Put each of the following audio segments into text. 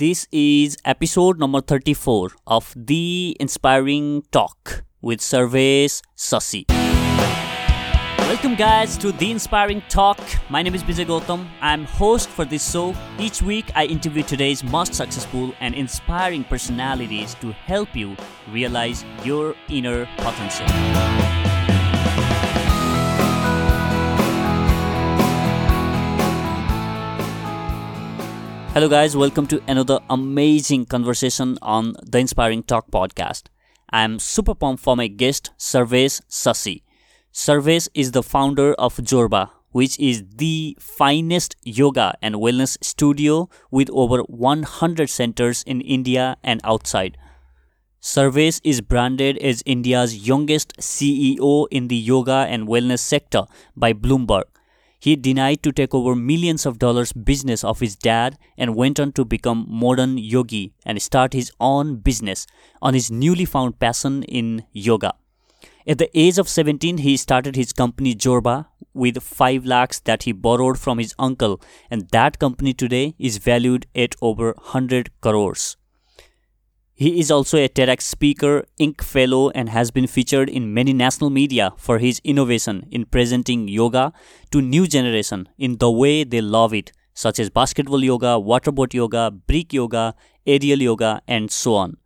This is episode number 34 of The Inspiring Talk with Sarvesh Shashi. Welcome, guys, to The Inspiring Talk. My name is Vijay Gautam. I'm host for this show. Each week, I interview today's most successful and inspiring personalities to help you realize your inner potential. Hello, guys. Welcome to another amazing conversation on the Inspiring Talk podcast. I'm super pumped for my guest, Sarvesh Shashi. Sarvesh is the founder of Zorba, which is the finest yoga and wellness studio with over 100 centers in India and outside. Sarvesh is branded as India's youngest CEO in the yoga and wellness sector by Bloomberg he denied to take over millions of dollars business of his dad and went on to become modern yogi and start his own business on his newly found passion in yoga. At the age of 17, he started his company Zorba with 5 lakhs that he borrowed from his uncle and that company today is valued at over 100 crores. He is also a TEDx speaker, INK fellow, and has been featured in many national media for his innovation in presenting yoga to new generation in the way they love it, such as basketball yoga, waterboard yoga, brick yoga, aerial yoga, and so on.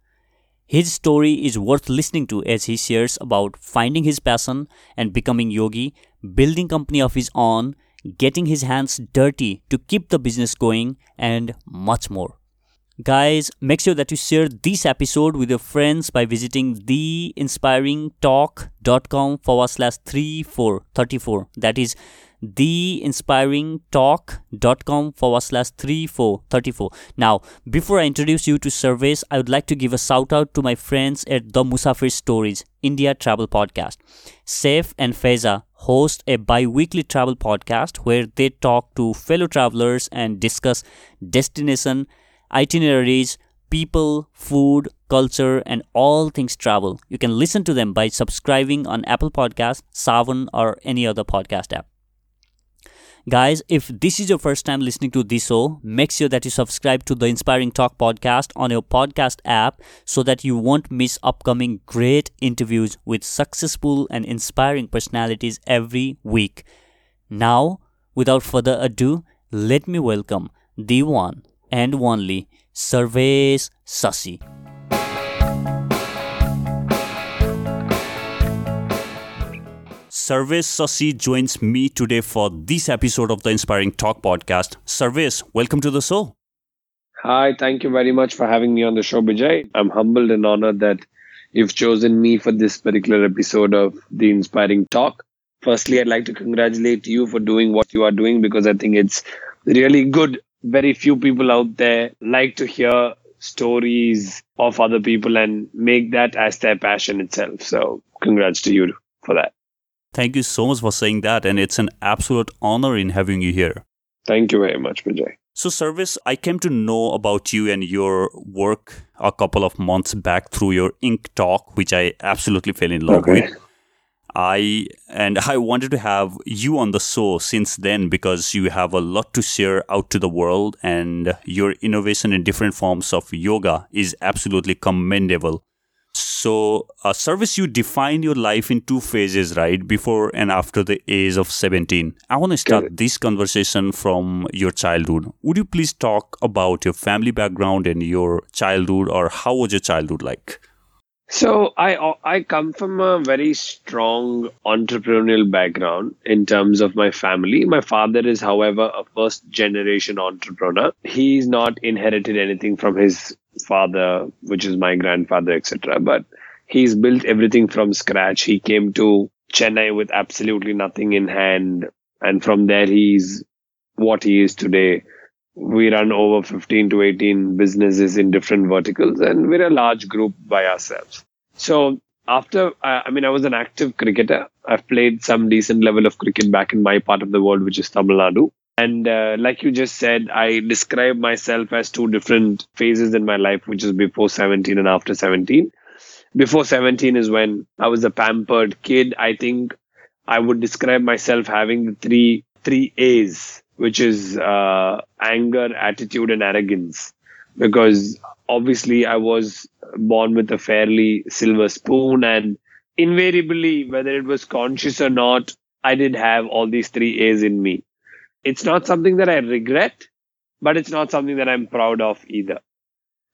His story is worth listening to as he shares about finding his passion and becoming yogi, building company of his own, getting his hands dirty to keep the business going, and much more. Guys, make sure that you share this episode with your friends by visiting theinspiringtalk.com forward slash 3434. That is theinspiringtalk.com forward slash 3434. Now, before I introduce you to Sarvesh, I would like to give a shout out to my friends at the Musafir Stories India Travel Podcast. Saif and Feza host a bi weekly travel podcast where they talk to fellow travelers and discuss destination itineraries, people, food, culture, and all things travel. You can listen to them by subscribing on Apple Podcast, Saavn, or any other podcast app. Guys, if this is your first time listening to this show, make sure that you subscribe to the Inspiring Talk podcast on your podcast app so that you won't miss upcoming great interviews with successful and inspiring personalities every week. Now, without further ado, let me welcome the one and only Sarvesh Shashi. Sarvesh Shashi joins me today for this episode of the Inspiring Talk podcast. Sarvesh, welcome to the show. Hi, thank you very much for having me on the show, Bijay. I'm humbled and honored that you've chosen me for this particular episode of the Inspiring Talk. Firstly, I'd like to congratulate you for doing what you are doing because I think it's really good very few people out there like to hear stories of other people and make that as their passion itself. So, congrats to you for that. Thank you so much for saying that. And it's an absolute honor in having you here. Thank you very much, Vijay. So, Sarvesh, I came to know about you and your work a couple of months back through your Ink talk, which I absolutely fell in love okay. with. I and I wanted to have you on the show since then because you have a lot to share out to the world and your innovation in different forms of yoga is absolutely commendable. So, uh, a Sarvesh you define your life in two phases, right? Before and after the age of 17. I want to start this conversation from your childhood. Would you please talk about your family background and your childhood, or how was your childhood like? So I I come from a very strong entrepreneurial background in terms of my family. My father is, however, a first generation entrepreneur. He's not inherited anything from his father, which is my grandfather, etc. But he's built everything from scratch. He came to Chennai with absolutely nothing in hand, and from there he's what he is today we run over 15 to 18 businesses in different verticals and we're a large group by ourselves. So after i mean i was an active cricketer. I've played some decent level of cricket back in my part of the world which is tamil nadu. And uh, like you just said i describe myself as two different phases in my life which is before 17 and after 17 before 17 is when i was a pampered kid. I think i would describe myself having the three three a's which is uh, anger, attitude, and arrogance. because obviously I was born with a fairly silver spoon and invariably, whether it was conscious or not, I did have all these three A's in me. It's not something that I regret, but it's not something that I'm proud of either.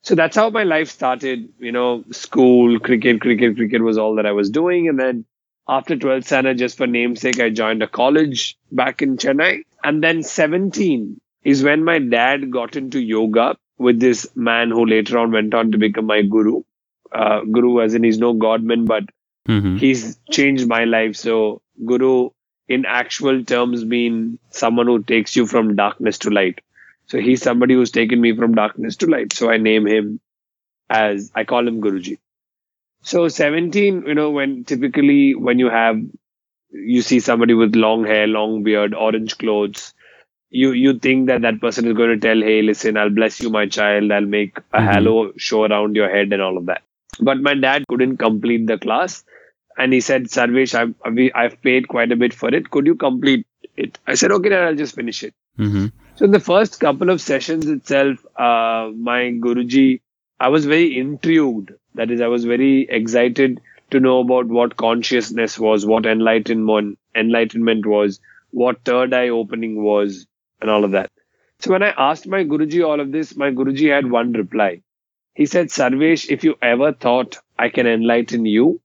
So that's how my life started. You know, school, cricket, cricket, cricket was all that I was doing. And then after 12th standard, just for namesake, I joined a college back in Chennai. And then 17 is when my dad got into yoga with this man who later on went on to become my guru. Uh, guru, as in he's no godman, but mm-hmm. he's changed my life. So, guru, in actual terms, mean someone who takes you from darkness to light. So he's somebody who's taken me from darkness to light. So I name him as I call him Guruji. So 17, you know, when typically when you have you see somebody with long hair, long beard, orange clothes, you you think that that person is going to tell, "Hey, listen, I'll bless you, my child. I'll make a mm-hmm. halo show around your head and all of that." But my dad couldn't complete the class, and he said, "Sarvesh, I've I've paid quite a bit for it. Could you complete it?" I said, "Okay, then I'll just finish it." Mm-hmm. So in the first couple of sessions itself, uh, my Guruji, I was very intrigued. That is, I was very excited to know about what consciousness was, what enlightenment enlightenment was, what third eye opening was, and all of that. So when I asked my Guruji all of this, my Guruji had one reply. He said, Sarvesh, if you ever thought I can enlighten you,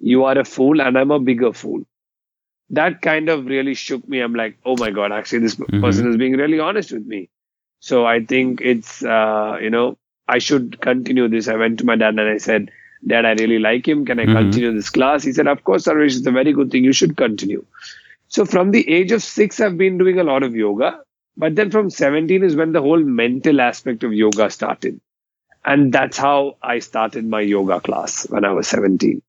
you are a fool and I'm a bigger fool that kind of really shook me. I'm like, oh my God, actually, this mm-hmm. person is being really honest with me. So I think it's, uh, you know, I should continue this. I went to my dad and I said, Dad, I really like him. Can I mm-hmm. continue this class? He said, Of course, Sarvesh, it's a very good thing. You should continue. So from the age of six, I've been doing a lot of yoga. But then from 17 is when the whole mental aspect of yoga started. And that's how I started my yoga class when I was 17.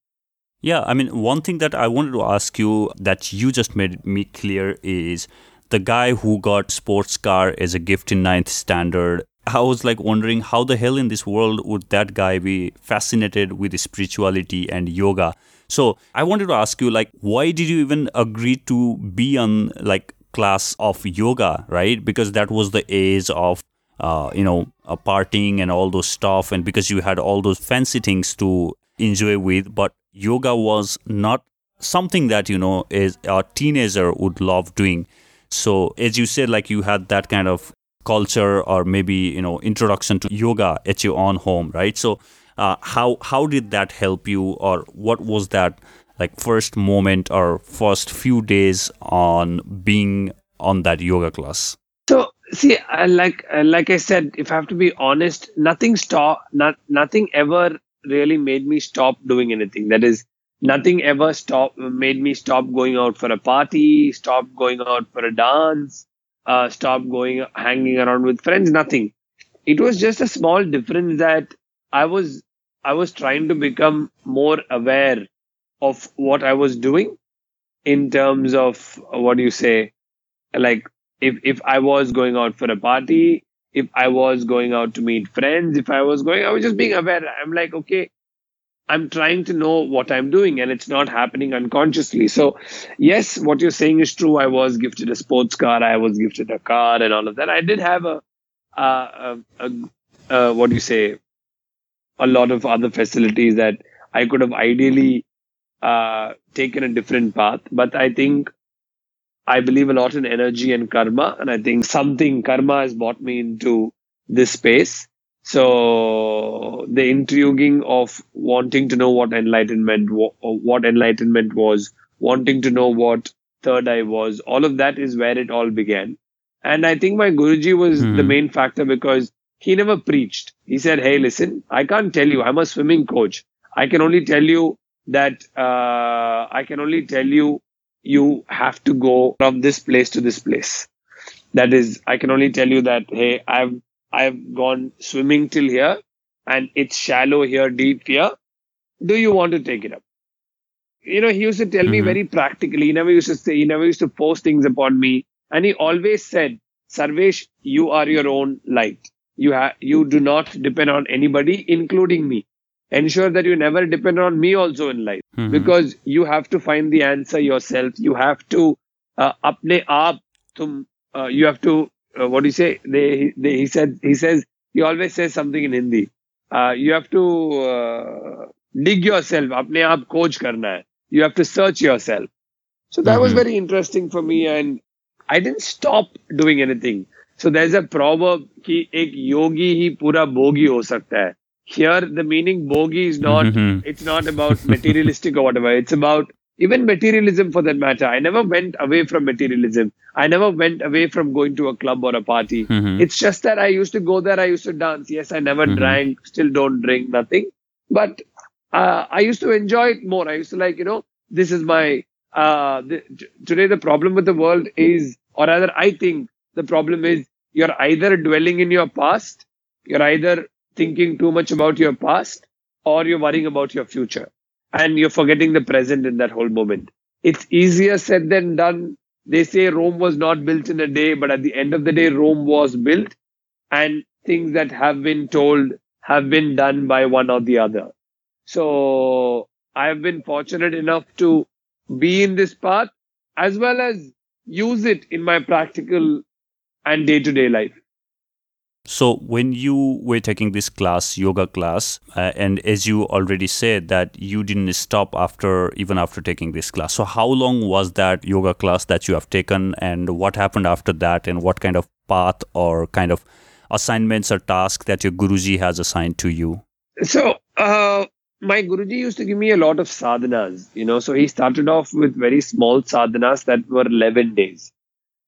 Yeah, I mean, one thing that I wanted to ask you that you just made me clear is the guy who got sports car as a gift in ninth standard. I was like wondering how the hell in this world would that guy be fascinated with spirituality and yoga? So I wanted to ask you, like, why did you even agree to be on like class of yoga, right? Because that was the age of uh, you know, a partying and all those stuff, and because you had all those fancy things to enjoy with. But yoga was not something that you know is a teenager would love doing so as you said like you had that kind of culture or maybe you know introduction to yoga at your own home right? So uh, how how did that help you or what was that like first moment or first few days on being on that yoga class? So see like like i said if i have to be honest nothing stop not nothing ever really made me stop doing anything. That is, nothing ever stop made me stop going out for a party, stop going out for a dance, uh, stop going hanging around with friends. Nothing. It was just a small difference that I was I was trying to become more aware of what I was doing in terms of what do you say, like if if I was going out for a party, if I was going out to meet friends, if I was going, I was just being aware. I'm like, okay, I'm trying to know what I'm doing and it's not happening unconsciously. So, yes, what you're saying is true. I was gifted a sports car, I was gifted a car and all of that. I did have a, a, a, a what do you say, a lot of other facilities that I could have ideally uh, taken a different path. But I think I believe a lot in energy and karma. And I think something karma has brought me into this space. So the intriguing of wanting to know what enlightenment, what enlightenment was, wanting to know what third eye was, all of that is where it all began. And I think my Guruji was mm-hmm. the main factor because he never preached. He said, Hey, listen, I can't tell you. I'm a swimming coach. I can only tell you that, uh, I can only tell you you have to go from this place to this place. That is, I can only tell you that, hey, I've, I've gone swimming till here and it's shallow here, deep here. Do you want to take it up? You know, he used to tell mm-hmm. me very practically. He never used to say, he never used to force things upon me. And he always said, Sarvesh, you are your own light. You have, you do not depend on anybody, including me ensure that you never depend on me also in life mm-hmm. because you have to find the answer yourself you have to uh, apne aap tum uh, you have to uh, what do you say they, they he said he says he always says something in Hindi. Uh, you have to uh, dig yourself. अपने आप खोज करना है. You have to search yourself. So that was Mhm. very interesting for me, and I didn't stop doing anything. So there's a proverb कि एक योगी ही पूरा भोगी हो सकता है. Here the meaning bhogi is not Mhm. it's not about materialistic or whatever. It's about even materialism for that matter. I never went away from materialism. I never went away from going to a club or a party. Mhm. It's just that I used to go there. I used to dance. Yes, I never Mhm. drank. Still don't drink. Nothing. But uh, I used to enjoy it more. I used to like, you know, this is my. Uh, the, t- today the problem with the world is, or rather, I think the problem is you're either dwelling in your past, you're either thinking too much about your past, or you're worrying about your future, and you're forgetting the present in that whole moment. It's easier said than done. They say Rome was not built in a day, but at the end of the day, Rome was built, and things that have been told have been done by one or the other. So I have been fortunate enough to be in this path as well as use it in my practical and day to day life. So when you were taking this class, yoga class, uh, and as you already said that you didn't stop after even after taking this class. So how long was that yoga class that you have taken, and what happened after that, and what kind of path or kind of assignments or tasks that your guruji has assigned to you? So, uh, my Guruji used to give me a lot of sadhanas, you know. So he started off with very small sadhanas that were 11 days.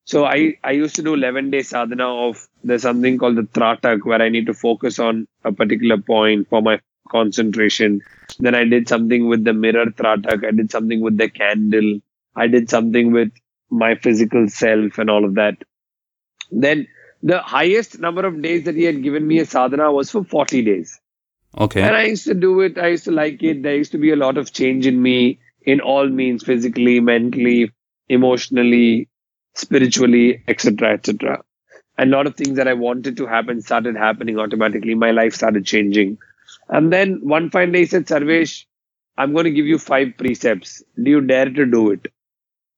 So I, I used to do 11 day sadhana of there's something called the Tratak where I need to focus on a particular point for my concentration. Then I did something with the mirror Tratak. I did something with the candle. I did something with my physical self and all of that. Then the highest number of days that he had given me a sadhana was for 40 days. Okay. And I used to do it. I used to like it. There used to be a lot of change in me in all means, physically, mentally, emotionally, spiritually, etc., etc. And a lot of things that I wanted to happen started happening automatically. My life started changing. And then one fine day he said, Sarvesh, I'm going to give you five precepts. Do you dare to do it?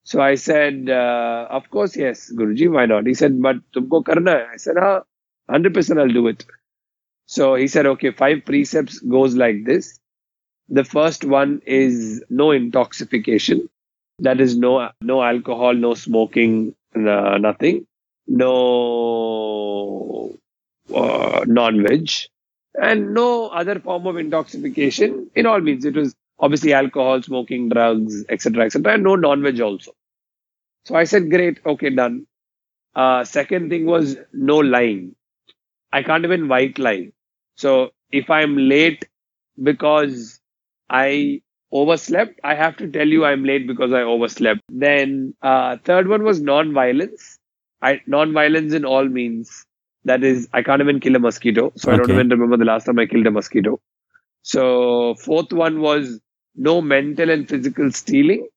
So I said, uh, of course, yes, Guruji, why not? He said, but tumko karna. I said, ha, 100% I'll do it. So he said, okay, five precepts goes like this. The first one is no intoxication. That is no no alcohol, no smoking, nothing, no uh, non-veg, and no other form of intoxication. In all means, it was obviously alcohol, smoking, drugs, etc., etc., and no non-veg also. So I said, great, okay, done. Uh, second thing was no lying. I can't even white lie. So if I'm late because I overslept. I have to tell you I'm late because I overslept. Then uh, third one was non-violence. I non-violence in all means. That is, I can't even kill a mosquito, so okay. I don't even remember the last time I killed a mosquito. So fourth one was no mental and physical stealing.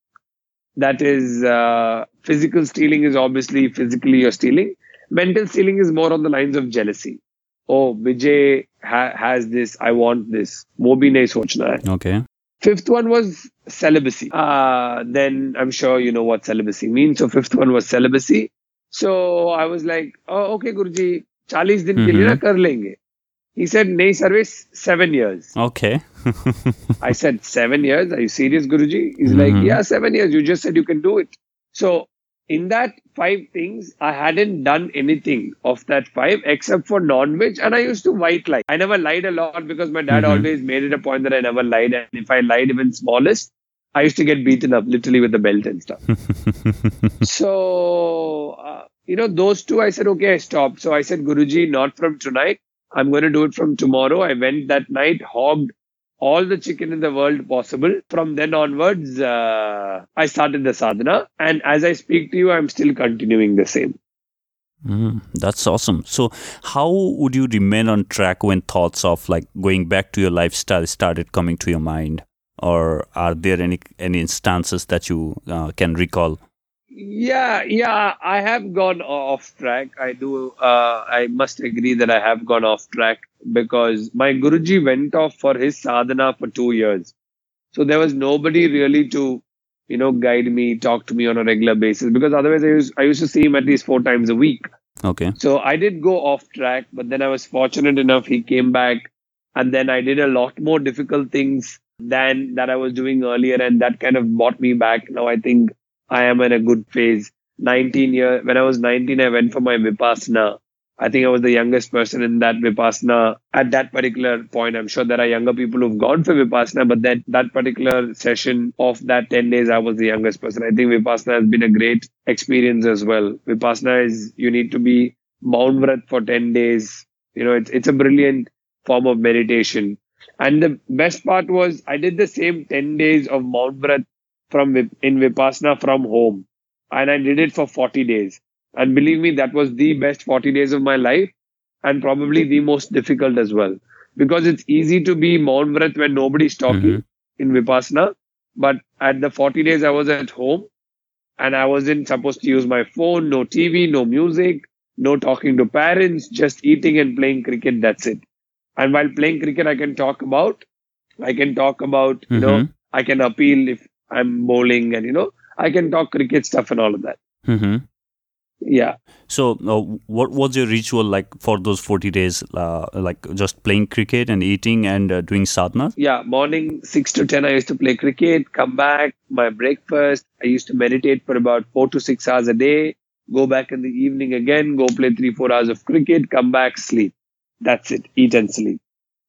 That is, uh, physical stealing is obviously physically you're stealing. Mental stealing is more on the lines of jealousy. Oh, Vijay ha- has this. I want this. Wo bhi nahi sochna hai. Okay. Fifth one was celibacy. Uh, then I'm sure you know what celibacy means. So fifth one was celibacy. So I was like, oh, okay, Guruji, 40 दिन के लिए ना He said, नहीं Sarvesh seven years. Okay. I said, seven years? Are you serious, Guruji? He's mm-hmm. like, yeah, seven years. You just said you can do it. So in that five things, I hadn't done anything of that five except for non-veg and I used to white lie. I never lied a lot because my dad Mhm. always made it a point that I never lied. And if I lied even smallest, I used to get beaten up literally with the belt and stuff. so, uh, you know, those two, I said, okay, I stopped. So I said, Guruji, not from tonight. I'm going to do it from tomorrow. I went that night, hogged all the chicken in the world possible. From then onwards, uh, I started the sadhana. And as I speak to you, I'm still continuing the same. Mm, that's awesome. So, how would you remain on track when thoughts of like going back to your lifestyle started coming to your mind, or are there any any instances that you uh, can recall? Yeah, yeah, I have gone off track. I do. Uh, I must agree that I have gone off track because my Guruji went off for his sadhana for two years. So there was nobody really to, you know, guide me, talk to me on a regular basis because otherwise I used, I used to see him at least four times a week. Okay. So I did go off track, but then I was fortunate enough he came back and then I did a lot more difficult things than that I was doing earlier and that kind of brought me back. Now I think I am in a good phase. 19 year when I was 19 I went for my Vipassana I think I was the youngest person in that Vipassana at that particular point. I'm sure there are younger people who've gone for Vipassana, but that, that particular session of that 10 days, I was the youngest person. I think Vipassana has been a great experience as well. Vipassana is, you need to be Maun Vrat for 10 days. You know, it's, it's a brilliant form of meditation. And the best part was I did the same 10 days of Maun Vrat from, in Vipassana from home. And I did it for 40 days. And believe me, that was the best 40 days of my life and probably the most difficult as well. Because it's easy to be Vrat when nobody's talking mm-hmm. in Vipassana. But at the 40 days, I was at home and I wasn't supposed to use my phone, no TV, no music, no talking to parents, just eating and playing cricket. That's it. And while playing cricket, I can talk about, I can talk about, mm-hmm. you know, mm-hmm. I can appeal if I'm bowling and, you know, I can talk cricket stuff and all of that. Mm-hmm. Yeah. So uh, what was your ritual like for those 40 days uh, like just playing cricket and eating and uh, doing sadhana? Yeah morning 6 to 10 i used to play cricket come back my breakfast. I used to meditate for about 4 to 6 hours a day. Go back in the evening again go play 3 4 hours of cricket come back sleep. That's it eat and sleep.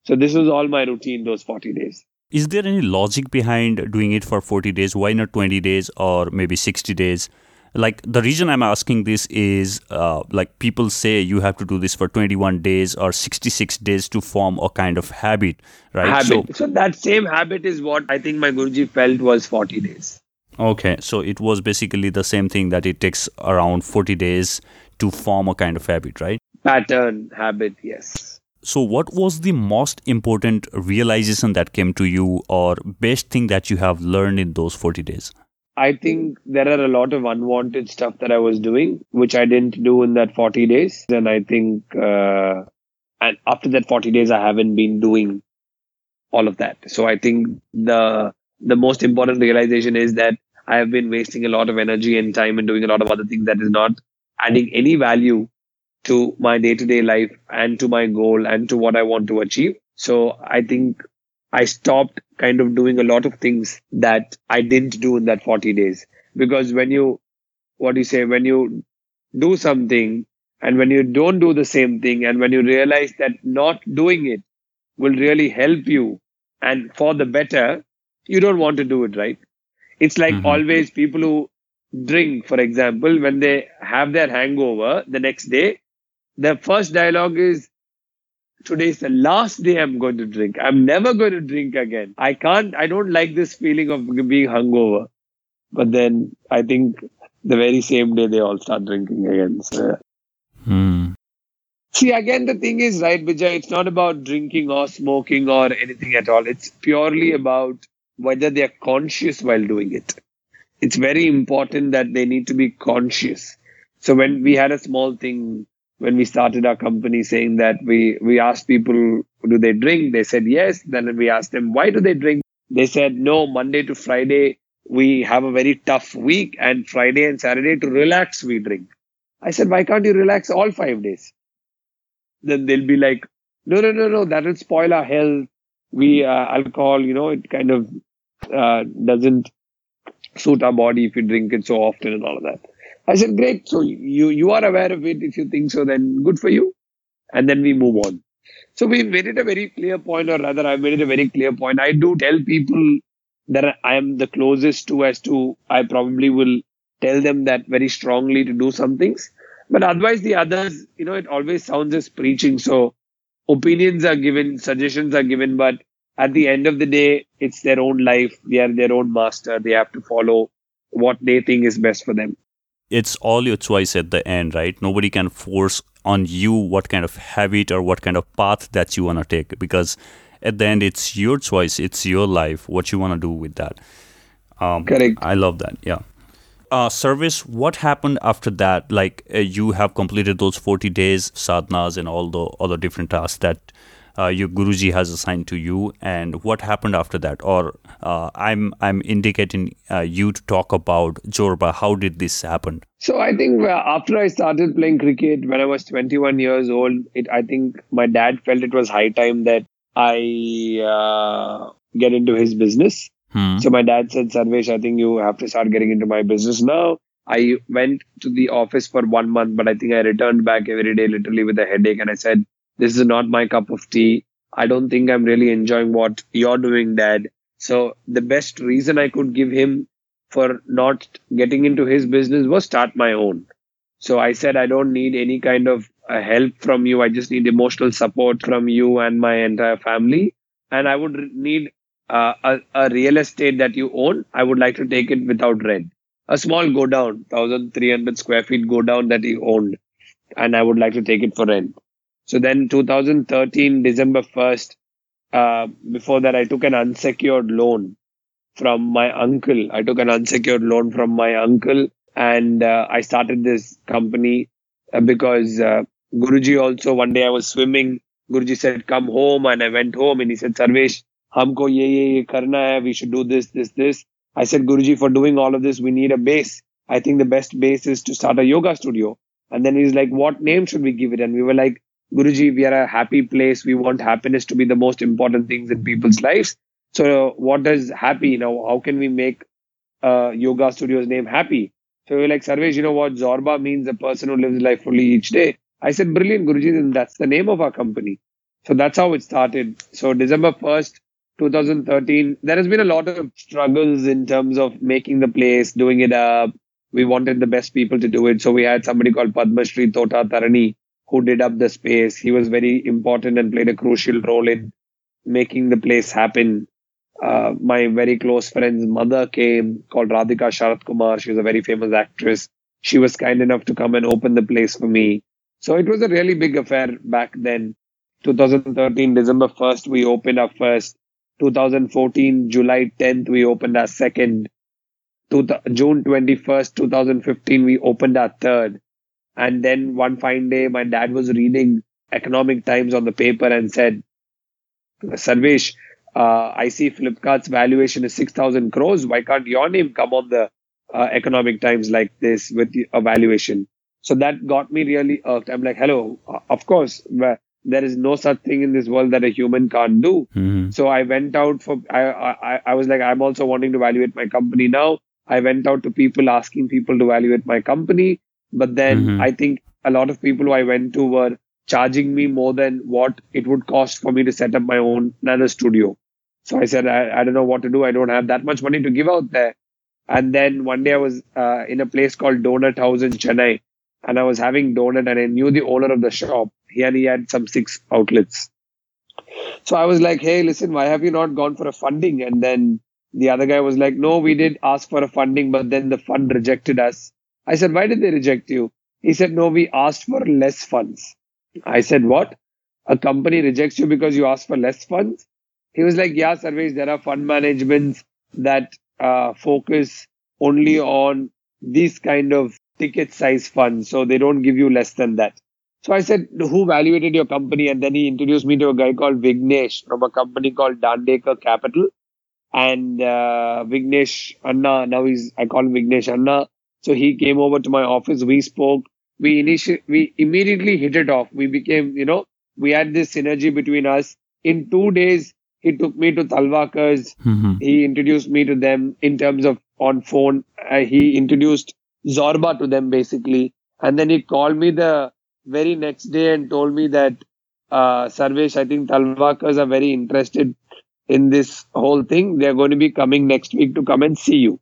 So this was all my routine those 40 days is there any logic behind doing it for 40 days? Why not 20 days or maybe 60 days? Like the reason i'm asking this is uh, like people say you have to do this for 21 days or 66 days to form a kind of habit right? Habit. So, so that same habit is what i think my guruji felt was 40 days. Okay. So it was basically the same thing that it takes around 40 days to form a kind of habit right? Pattern habit yes so what was the most important realization that came to you or best thing that you have learned in those 40 days I think there are a lot of unwanted stuff that I was doing, which I didn't do in that 40 days. And I think, uh, and after that 40 days, I haven't been doing all of that. So I think the, the most important realization is that I have been wasting a lot of energy and time and doing a lot of other things that is not adding any value to my day to day life and to my goal and to what I want to achieve. So I think I stopped kind of doing a lot of things that I didn't do in that 40 days. Because when you, what do you say, when you do something and when you don't do the same thing and when you realize that not doing it will really help you and for the better, you don't want to do it, right? It's like mm-hmm. always people who drink, for example, when they have their hangover the next day, the first dialogue is, today is the last day I'm going to drink. I'm never going to drink again. I can't, I don't like this feeling of being hungover. But then I think the very same day they all start drinking again. So, hmm. See, again, the thing is, right, Vijay, it's not about drinking or smoking or anything at all. It's purely about whether they're conscious while doing it. It's very important that they need to be conscious. So when we had a small thing when we started our company saying that we, we asked people, do they drink? They said yes. Then we asked them, why do they drink? They said, no, Monday to Friday, we have a very tough week and Friday and Saturday to relax, we drink. I said, why can't you relax all five days? Then they'll be like, no, no, no, no, that will spoil our health. We, uh, alcohol, you know, it kind of, uh, doesn't suit our body if you drink it so often and all of that. I said, great. So you, you are aware of it. If you think so, then good for you. And then we move on. So we made it a very clear point, or rather, I made it a very clear point. I do tell people that I am the closest to as to I probably will tell them that very strongly to do some things. But otherwise, the others, you know, it always sounds as preaching. So opinions are given, suggestions are given, but at the end of the day, it's their own life. They are their own master. They have to follow what they think is best for them it's all your choice at the end, right? Nobody can force on you what kind of habit or what kind of path that you want to take because at the end it's your choice, it's your life, what you want to do with that. Um, Correct. I love that. Yeah. Uh, Sarvesh, what happened after that? Like uh, you have completed those 40 days sadhanas and all the other different tasks that uh, your Guruji has assigned to you, and what happened after that? Or uh, I'm I'm indicating uh, you to talk about Zorba. How did this happen? So I think uh, after I started playing cricket when I was 21 years old, it I think my dad felt it was high time that I uh, get into his business. Hmm. So my dad said, Sarvesh, I think you have to start getting into my business now. I went to the office for one month, but I think I returned back every day literally with a headache. And I said, This is not my cup of tea. I don't think I'm really enjoying what you're doing, dad. So the best reason I could give him for not getting into his business was start my own. So I said, I don't need any kind of uh, help from you. I just need emotional support from you and my entire family. And I would need uh, a, a real estate that you own. I would like to take it without rent a small go down, 1300 square feet go down that he owned, and I would like to take it for rent. So then 2013, December 1st, uh, before that, I took an unsecured loan from my uncle. I took an unsecured loan from my uncle and uh, I started this company uh, because uh, Guruji also, one day I was swimming. Guruji said, come home. And I went home and he said, Sarvesh, humko ye ye ye karna hai. We should do this, this, this. I said, Guruji, for doing all of this, we need a base. I think the best base is to start a yoga studio. And then he's like, what name should we give it? And we were like, Guruji, we are a happy place. We want happiness to be the most important things in people's lives. So what does happy, you know, how can we make a yoga studio's name happy? So we are like, Sarvesh, you know what? Zorba means a person who lives life fully each day. I said, brilliant, Guruji, then that's the name of our company. So that's how it started. So December 1st, 2013, there has been a lot of struggles in terms of making the place, doing it up. We wanted the best people to do it. So we had somebody called Padma Tota Tarani who did up the space. He was very important and played a crucial role in making the place happen. Uh, my very close friend's mother came called Radhika Sarathkumar. She was a very famous actress. She was kind enough to come and open the place for me. So it was a really big affair back then. 2013, December 1st, we opened our first 2014, July 10th, we opened our second. June 21st, 2015, we opened our third. And then one fine day, my dad was reading Economic Times on the paper and said, Sarvesh, uh, I see Flipkart's valuation is 6,000 crores. Why can't your name come on the uh, Economic Times like this with a valuation? So that got me really irked. I'm like, hello, of course, there is no such thing in this world that a human can't do. Mm-hmm. So I went out for, I, I, I was like, I'm also wanting to evaluate my company now. I went out to people asking people to evaluate my company. But then mm-hmm. I think a lot of people who I went to were charging me more than what it would cost for me to set up my own nano studio. So I said, I, I don't know what to do. I don't have that much money to give out there. And then one day I was uh, in a place called Donut House in Chennai and I was having donut and I knew the owner of the shop. He had, he had some six outlets. So I was like, hey, listen, why have you not gone for a funding? And then the other guy was like, no, we did ask for a funding, but then the fund rejected us. I said, why did they reject you? He said, no, we asked for less funds. I said, what? A company rejects you because you asked for less funds? He was like, yeah, Sarvesh, there are fund managements that uh, focus only on these kind of ticket size funds. So they don't give you less than that. So I said, who evaluated your company? And then he introduced me to a guy called Vignesh from a company called Dandekar Capital. And uh, Vignesh Anna, now he's, I call him Vignesh Anna. So he came over to my office. We spoke. We initially, we immediately hit it off. We became, you know, we had this synergy between us. In two days, he took me to Talwalkars. Mm-hmm. He introduced me to them in terms of on phone. Uh, he introduced Zorba to them basically. And then he called me the very next day and told me that, uh, Sarvesh, I think Talwalkars are very interested in this whole thing. They're going to be coming next week to come and see you.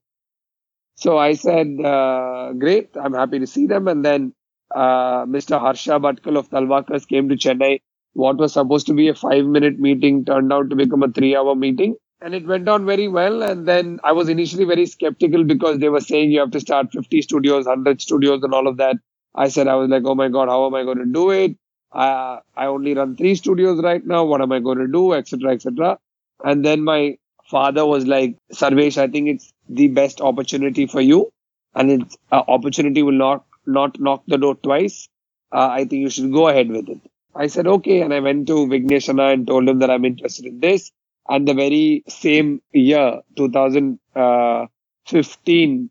So I said, uh, great, I'm happy to see them. And then uh, Mr. Harsha Bhatkal of Talwalkars came to Chennai. What was supposed to be a five minute meeting turned out to become a three hour meeting and it went on very well. And then I was initially very skeptical because they were saying you have to start 50 studios, 100 studios, and all of that. I said, I was like, oh my God, how am I going to do it? I, I only run three studios right now. What am I going to do? Etc. Etc. And then my father was like, Sarvesh, I think it's the best opportunity for you. And it's uh, opportunity will not, not knock the door twice. Uh, I think you should go ahead with it. I said, okay. And I went to Vigneshana and told him that I'm interested in this. And the very same year, 2015,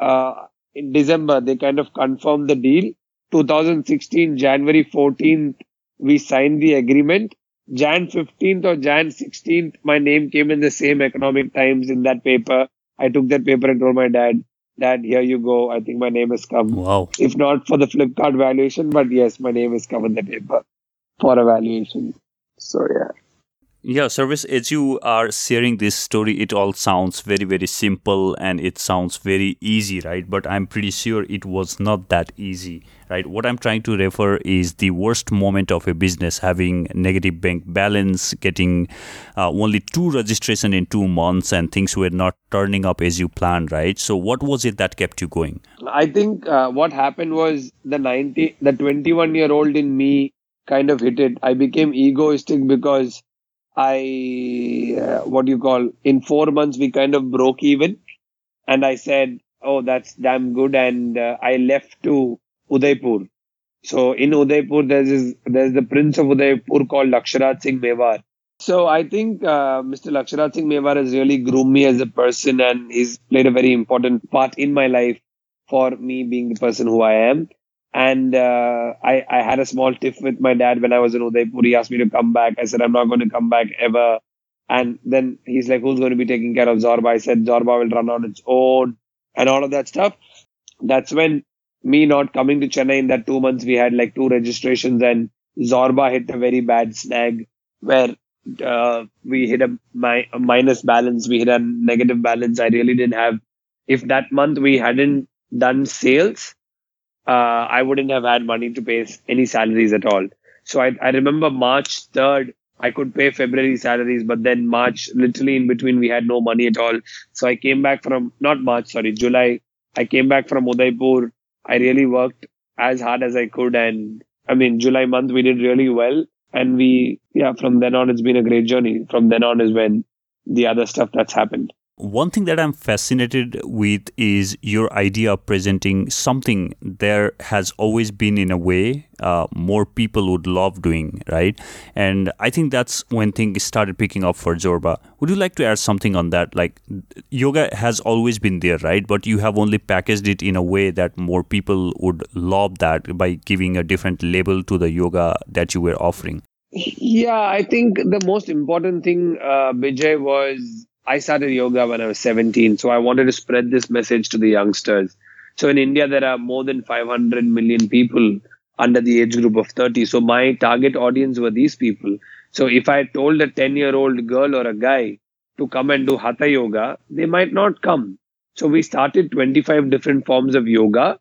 uh, in December, they kind of confirmed the deal. 2016, January 14th, we signed the agreement. Jan 15th or Jan 16th, my name came in the same Economic Times in that paper. I took that paper and told my dad, Dad, here you go. I think my name has come. Wow. If not for the Flipkart valuation, but yes, my name is come in the paper for a valuation. So yeah. Yeah, Sarvesh, as you are sharing this story, it all sounds very, very simple and it sounds very easy, right? But I'm pretty sure it was not that easy, right? What I'm trying to refer is the worst moment of a business having negative bank balance, getting uh, only two registration in two months, and things were not turning up as you planned, right? So, what was it that kept you going? I think uh, what happened was the 90, the 21 year old in me kind of hit it. I became egoistic because I, uh, what do you call, in four months, we kind of broke even. And I said, oh, that's damn good. And uh, I left to Udaipur. So in Udaipur, there's this, there's the prince of Udaipur called Lakshyaraj Singh Mewar. So I think uh, Mr. Lakshyaraj Singh Mewar has really groomed me as a person and he's played a very important part in my life for me being the person who I am. And uh, I, I had a small tiff with my dad when I was in Udaipur. He asked me to come back. I said, I'm not going to come back ever. And then he's like, Who's going to be taking care of Zorba? I said, Zorba will run on its own and all of that stuff. That's when me not coming to Chennai in that two months, we had like two registrations and Zorba hit a very bad snag where uh, we hit a, mi- a minus balance. We hit a negative balance. I really didn't have, if that month we hadn't done sales, uh, I wouldn't have had money to pay any salaries at all. So I, I remember March 3rd, I could pay February salaries, but then March, literally in between, we had no money at all. So I came back from, not March, sorry, July. I came back from Udaipur. I really worked as hard as I could. And I mean, July month, we did really well. And we, yeah, from then on, it's been a great journey. From then on is when the other stuff that's happened. One thing that I'm fascinated with is your idea of presenting something there has always been, in a way, uh, more people would love doing, right? And I think that's when things started picking up for Zorba. Would you like to add something on that? Like, yoga has always been there, right? But you have only packaged it in a way that more people would love that by giving a different label to the yoga that you were offering. Yeah, I think the most important thing, uh, Bijay, was I started yoga when I was 17, so I wanted to spread this message to the youngsters. So in India, there are more than 500 million people under the age group of 30. So my target audience were these people. So if I told a 10 year old girl or a guy to come and do hatha yoga, they might not come. So we started 25 different forms of yoga.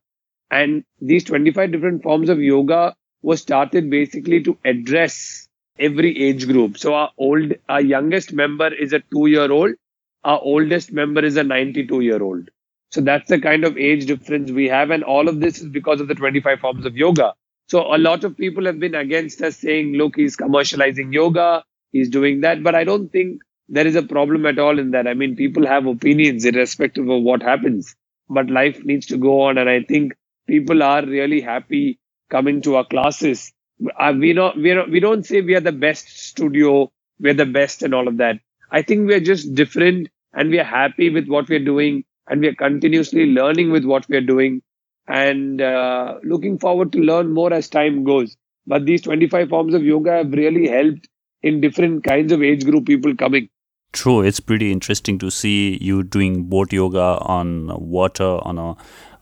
And these 25 different forms of yoga was started basically to address every age group. So our old, our youngest member is a two year old. Our oldest member is a 92 year old. So that's the kind of age difference we have. And all of this is because of the 25 forms of yoga. So a lot of people have been against us saying, look, he's commercializing yoga. He's doing that. But I don't think there is a problem at all in that. I mean, people have opinions irrespective of what happens, but life needs to go on. And I think people are really happy coming to our classes uh, we don't we we don't say we are the best studio we're the best and all of that. I think we're just different and we are happy with what we're doing and we are continuously learning with what we're doing. And uh, looking forward to learn more as time goes. But these 25 forms of yoga have really helped in different kinds of age group people coming. True it's pretty interesting to see you doing boat yoga on water on a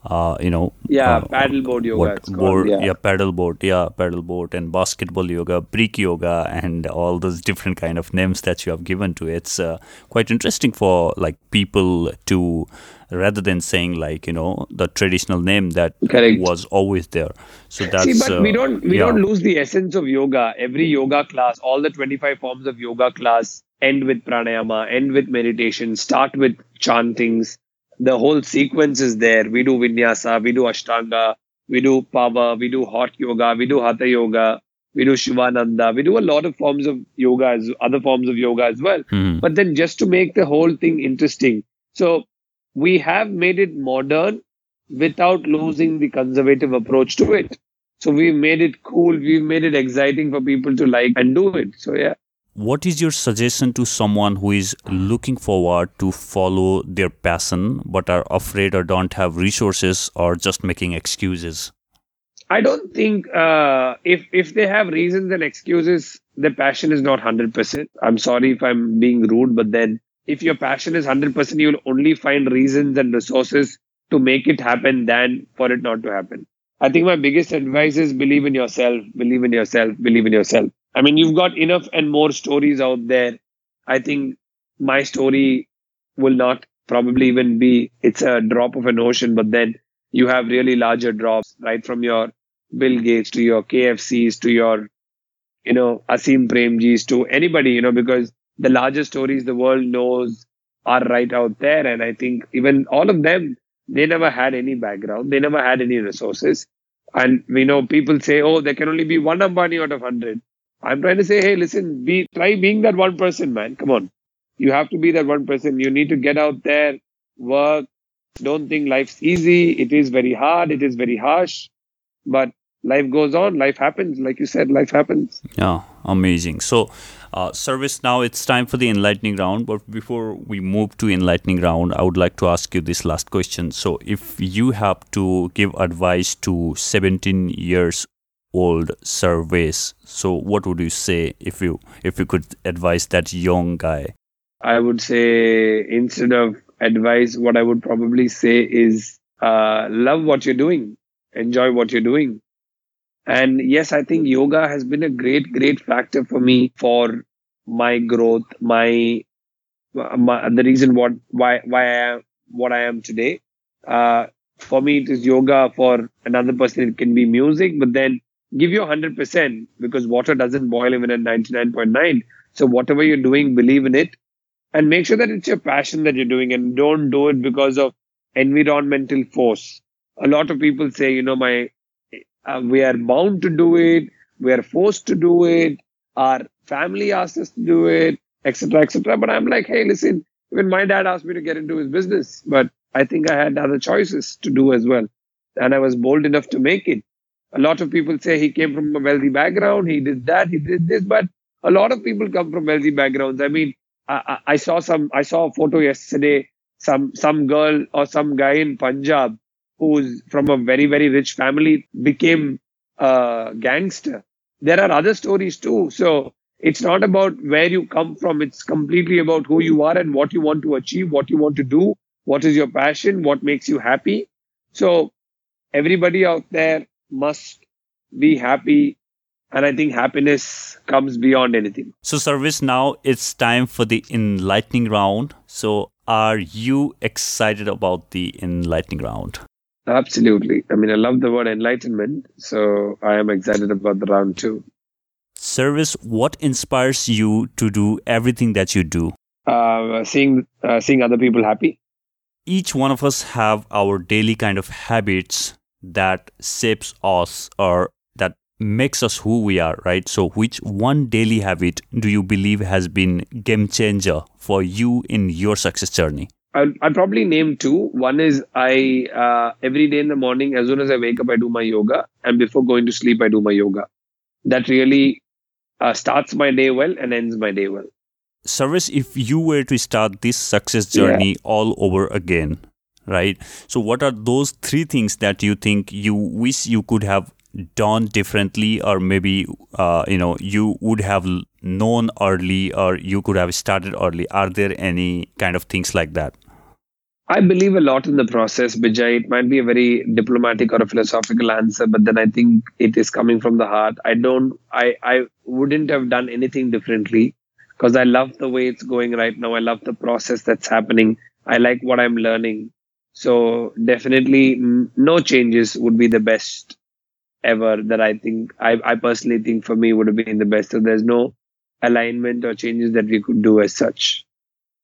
uh, you know yeah uh, paddleboard yoga what, board, yeah. yeah paddleboard yeah paddleboard and basketball yoga brick yoga and all those different kind of names that you have given to it. it's uh, quite interesting for like people to rather than saying like you know the traditional name that Correct. was always there so that's See, but we uh, don't we yeah. don't lose the essence of yoga every yoga class all the 25 forms of yoga class end with pranayama end with meditation start with chantings the whole sequence is there. We do vinyasa, we do ashtanga, we do power, we do hot yoga, we do hatha yoga, we do shivananda, we do a lot of forms of yoga, as, other forms of yoga as well. Mhm. But then just to make the whole thing interesting, so we have made it modern without losing the conservative approach to it. So we made it cool. We made it exciting for people to like and do it. So yeah. What is your suggestion to someone who is looking forward to follow their passion but are afraid or don't have resources or just making excuses? I don't think uh, if if they have reasons and excuses, their passion is not hundred percent. I'm sorry if I'm being rude, but then if your passion is hundred percent, you'll only find reasons and resources to make it happen than for it not to happen. I think my biggest advice is believe in yourself, believe in yourself, believe in yourself. I mean, you've got enough and more stories out there. I think my story will not probably even be, it's a drop of an ocean, but then you have really larger drops, right? From your Bill Gates to your KFCs to your, you know, Azim Premjis to anybody, you know, because the larger stories the world knows are right out there. And I think even all of them, they never had any background. They never had any resources. And we know people say, oh, there can only be one Ambani out of 100. I'm trying to say, hey, listen, be try being that one person, man. Come on. You have to be that one person. You need to get out there, work. Don't think life's easy. It is very hard. It is very harsh. But life goes on. Life happens. Like you said, life happens. Yeah, amazing. So, uh, Sarvesh now it's time for the enlightening round. But before we move to enlightening round, I would like to ask you this last question. So, if you have to give advice to 17 years old Sarvesh. So what would you say if you if you could advise that young guy? I would say instead of advice, what I would probably say is uh, love what you're doing, enjoy what you're doing. And yes, I think yoga has been a great, great factor for me for my growth, my, my the reason what why why I am what I am today. Uh, for me, it is yoga. For another person, it can be music. But then give you 100% because water doesn't boil even at 99.9. So whatever you're doing, believe in it and make sure that it's your passion that you're doing and don't do it because of environmental force. A lot of people say, you know, my, uh, we are bound to do it. We are forced to do it. Our family asked us to do it, etc., etc. But I'm like, hey, listen, even my dad asked me to get into his business, but I think I had other choices to do as well. And I was bold enough to make it a lot of people say he came from a wealthy background, he did that, he did this, but a lot of people come from wealthy backgrounds. I mean, I, I saw some, I saw a photo yesterday, some, some girl or some guy in Punjab who's from a very, very rich family became a gangster. There are other stories too. So it's not about where you come from. It's completely about who you are and what you want to achieve, what you want to do, what is your passion, what makes you happy. So everybody out there, must be happy and i think happiness comes beyond anything. So Sarvesh now it's time for the enlightening round. So are you excited about the enlightening round? Absolutely. I mean i love the word enlightenment so i am excited about the round too. Sarvesh what inspires you to do everything that you do? Uh, seeing uh, seeing other people happy. Each one of us have our daily kind of habits that shapes us or that makes us who we are right? So which one daily habit do you believe has been game changer for you in your success journey? I'll, I'll probably name two. One is i uh, every day in the morning as soon as i wake up i do my yoga. And before going to sleep i do my yoga. That really uh, starts my day well and ends my day well. Sarvesh if you were to start this success journey yeah. all over again right? So what are those three things that you think you wish you could have done differently or maybe uh, you know you would have known early or you could have started early? Are there any kind of things like that? I believe a lot in the process Vijay. It might be a very diplomatic or a philosophical answer but then i think it is coming from the heart. I don't i i wouldn't have done anything differently because i love the way it's going right now. I love the process that's happening. I like what i'm learning so definitely mm, no changes would be the best ever that I think I, I personally think for me would have been the best. So there's no alignment or changes that we could do as such.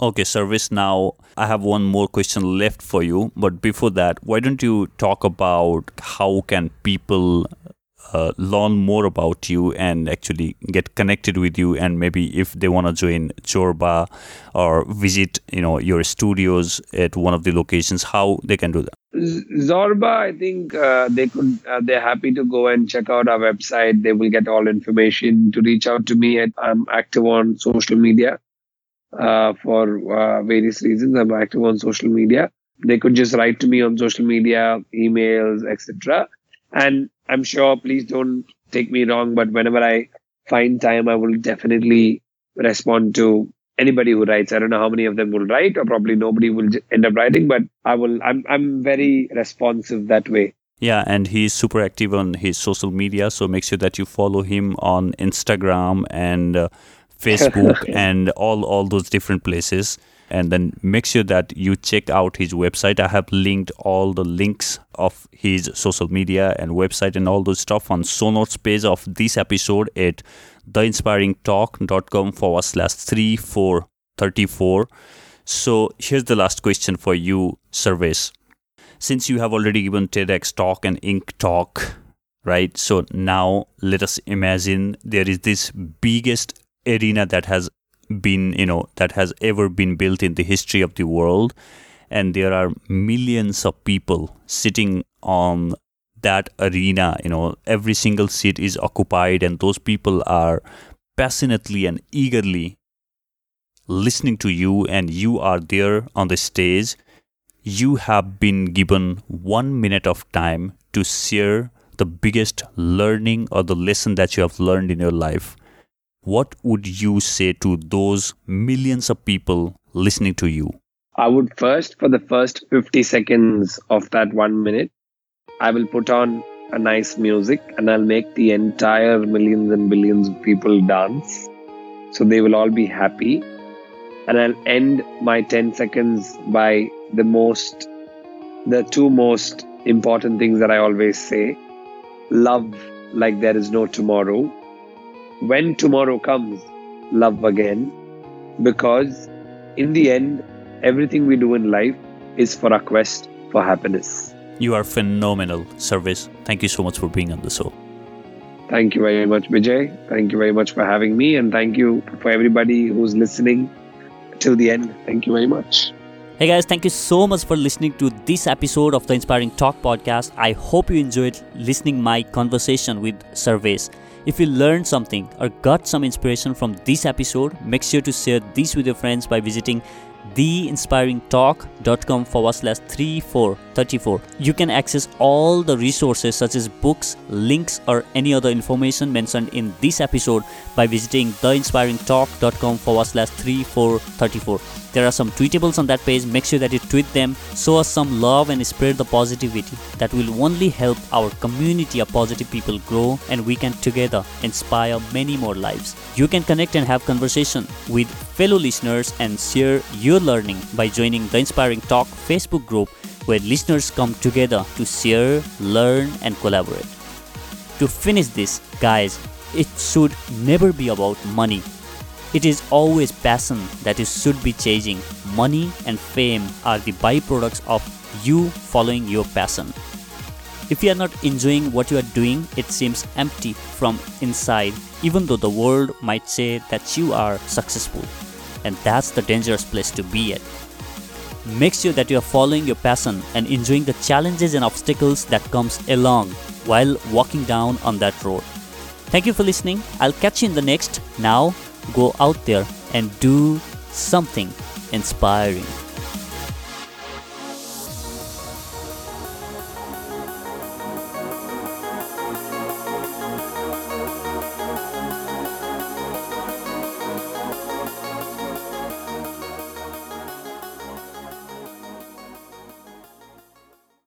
Okay, Sarvesh. Now I have one more question left for you, but before that, why don't you talk about how can people uh, learn more about you and actually get connected with you and maybe if they want to join Zorba or visit you know your studios at one of the locations how they can do that Zorba, I think uh, they could. Uh, they're happy to go and check out our website. They will get all information to reach out to me. I'm active on social media uh, for uh, various reasons. I'm active on social media. They could just write to me on social media, emails, etc. And I'm sure. Please don't take me wrong, but whenever I find time, I will definitely respond to anybody who writes. I don't know how many of them will write, or probably nobody will end up writing, but I will. I'm I'm very responsive that way. Yeah, and he's super active on his social media, so make sure that you follow him on Instagram and uh, Facebook and all all those different places. And then make sure that you check out his website. I have linked all the links of his social media and website and all those stuff on show notes page of this episode at theinspiringtalk.com forward slash 3434. So here's the last question for you, Sarvesh. Since you have already given TEDx talk and INK talk, right? So now let us imagine there is this biggest arena that has been, you know, that has ever been built in the history of the world. And there are millions of people sitting on that arena you know. Every single seat is occupied and those people are passionately and eagerly listening to you and you are there on the stage. You have been given 1 minute of time to share the biggest learning or the lesson that you have learned in your life what would you say to those millions of people listening to you i would first for the first 50 seconds of that 1 minute I will put on a nice music and I'll make the entire millions and billions of people dance. So they will all be happy. And I'll end my 10 seconds by the most, the two most important things that I always say love like there is no tomorrow. When tomorrow comes, love again. Because in the end, everything we do in life is for our quest for happiness. You are phenomenal, Sarvesh. Thank you so much for being on the show. Thank you very much, Vijay. Thank you very much for having me, and thank you for everybody who's listening till the end. Thank you very much. Hey guys, thank you so much for listening to this episode of the Inspiring Talk podcast. I hope you enjoyed listening my conversation with Sarvesh. If you learned something or got some inspiration from this episode, make sure to share this with your friends by visiting theinspiringtalk.com forward slash 3434. You can access all the resources such as books, links, or any other information mentioned in this episode by visiting theinspiringtalk.com forward slash 3434. There are some tweetables on that page. Make sure that you tweet them, show us some love, and spread the positivity. That will only help our community of positive people grow, and we can together inspire many more lives. You can connect and have conversation with fellow listeners and share your learning by joining the Inspiring Talk Facebook group where listeners come together to share, learn, and collaborate. To finish this, guys, it should never be about money it is always passion that you should be chasing. Money and fame are the byproducts of you following your passion. If you are not enjoying what you are doing, it seems empty from inside, even though the world might say that you are successful. And that's the dangerous place to be at. Make sure that you are following your passion and enjoying the challenges and obstacles that comes along while walking down on that road. Thank you for listening. I'll catch you in the next. Now, go out there and do something inspiring.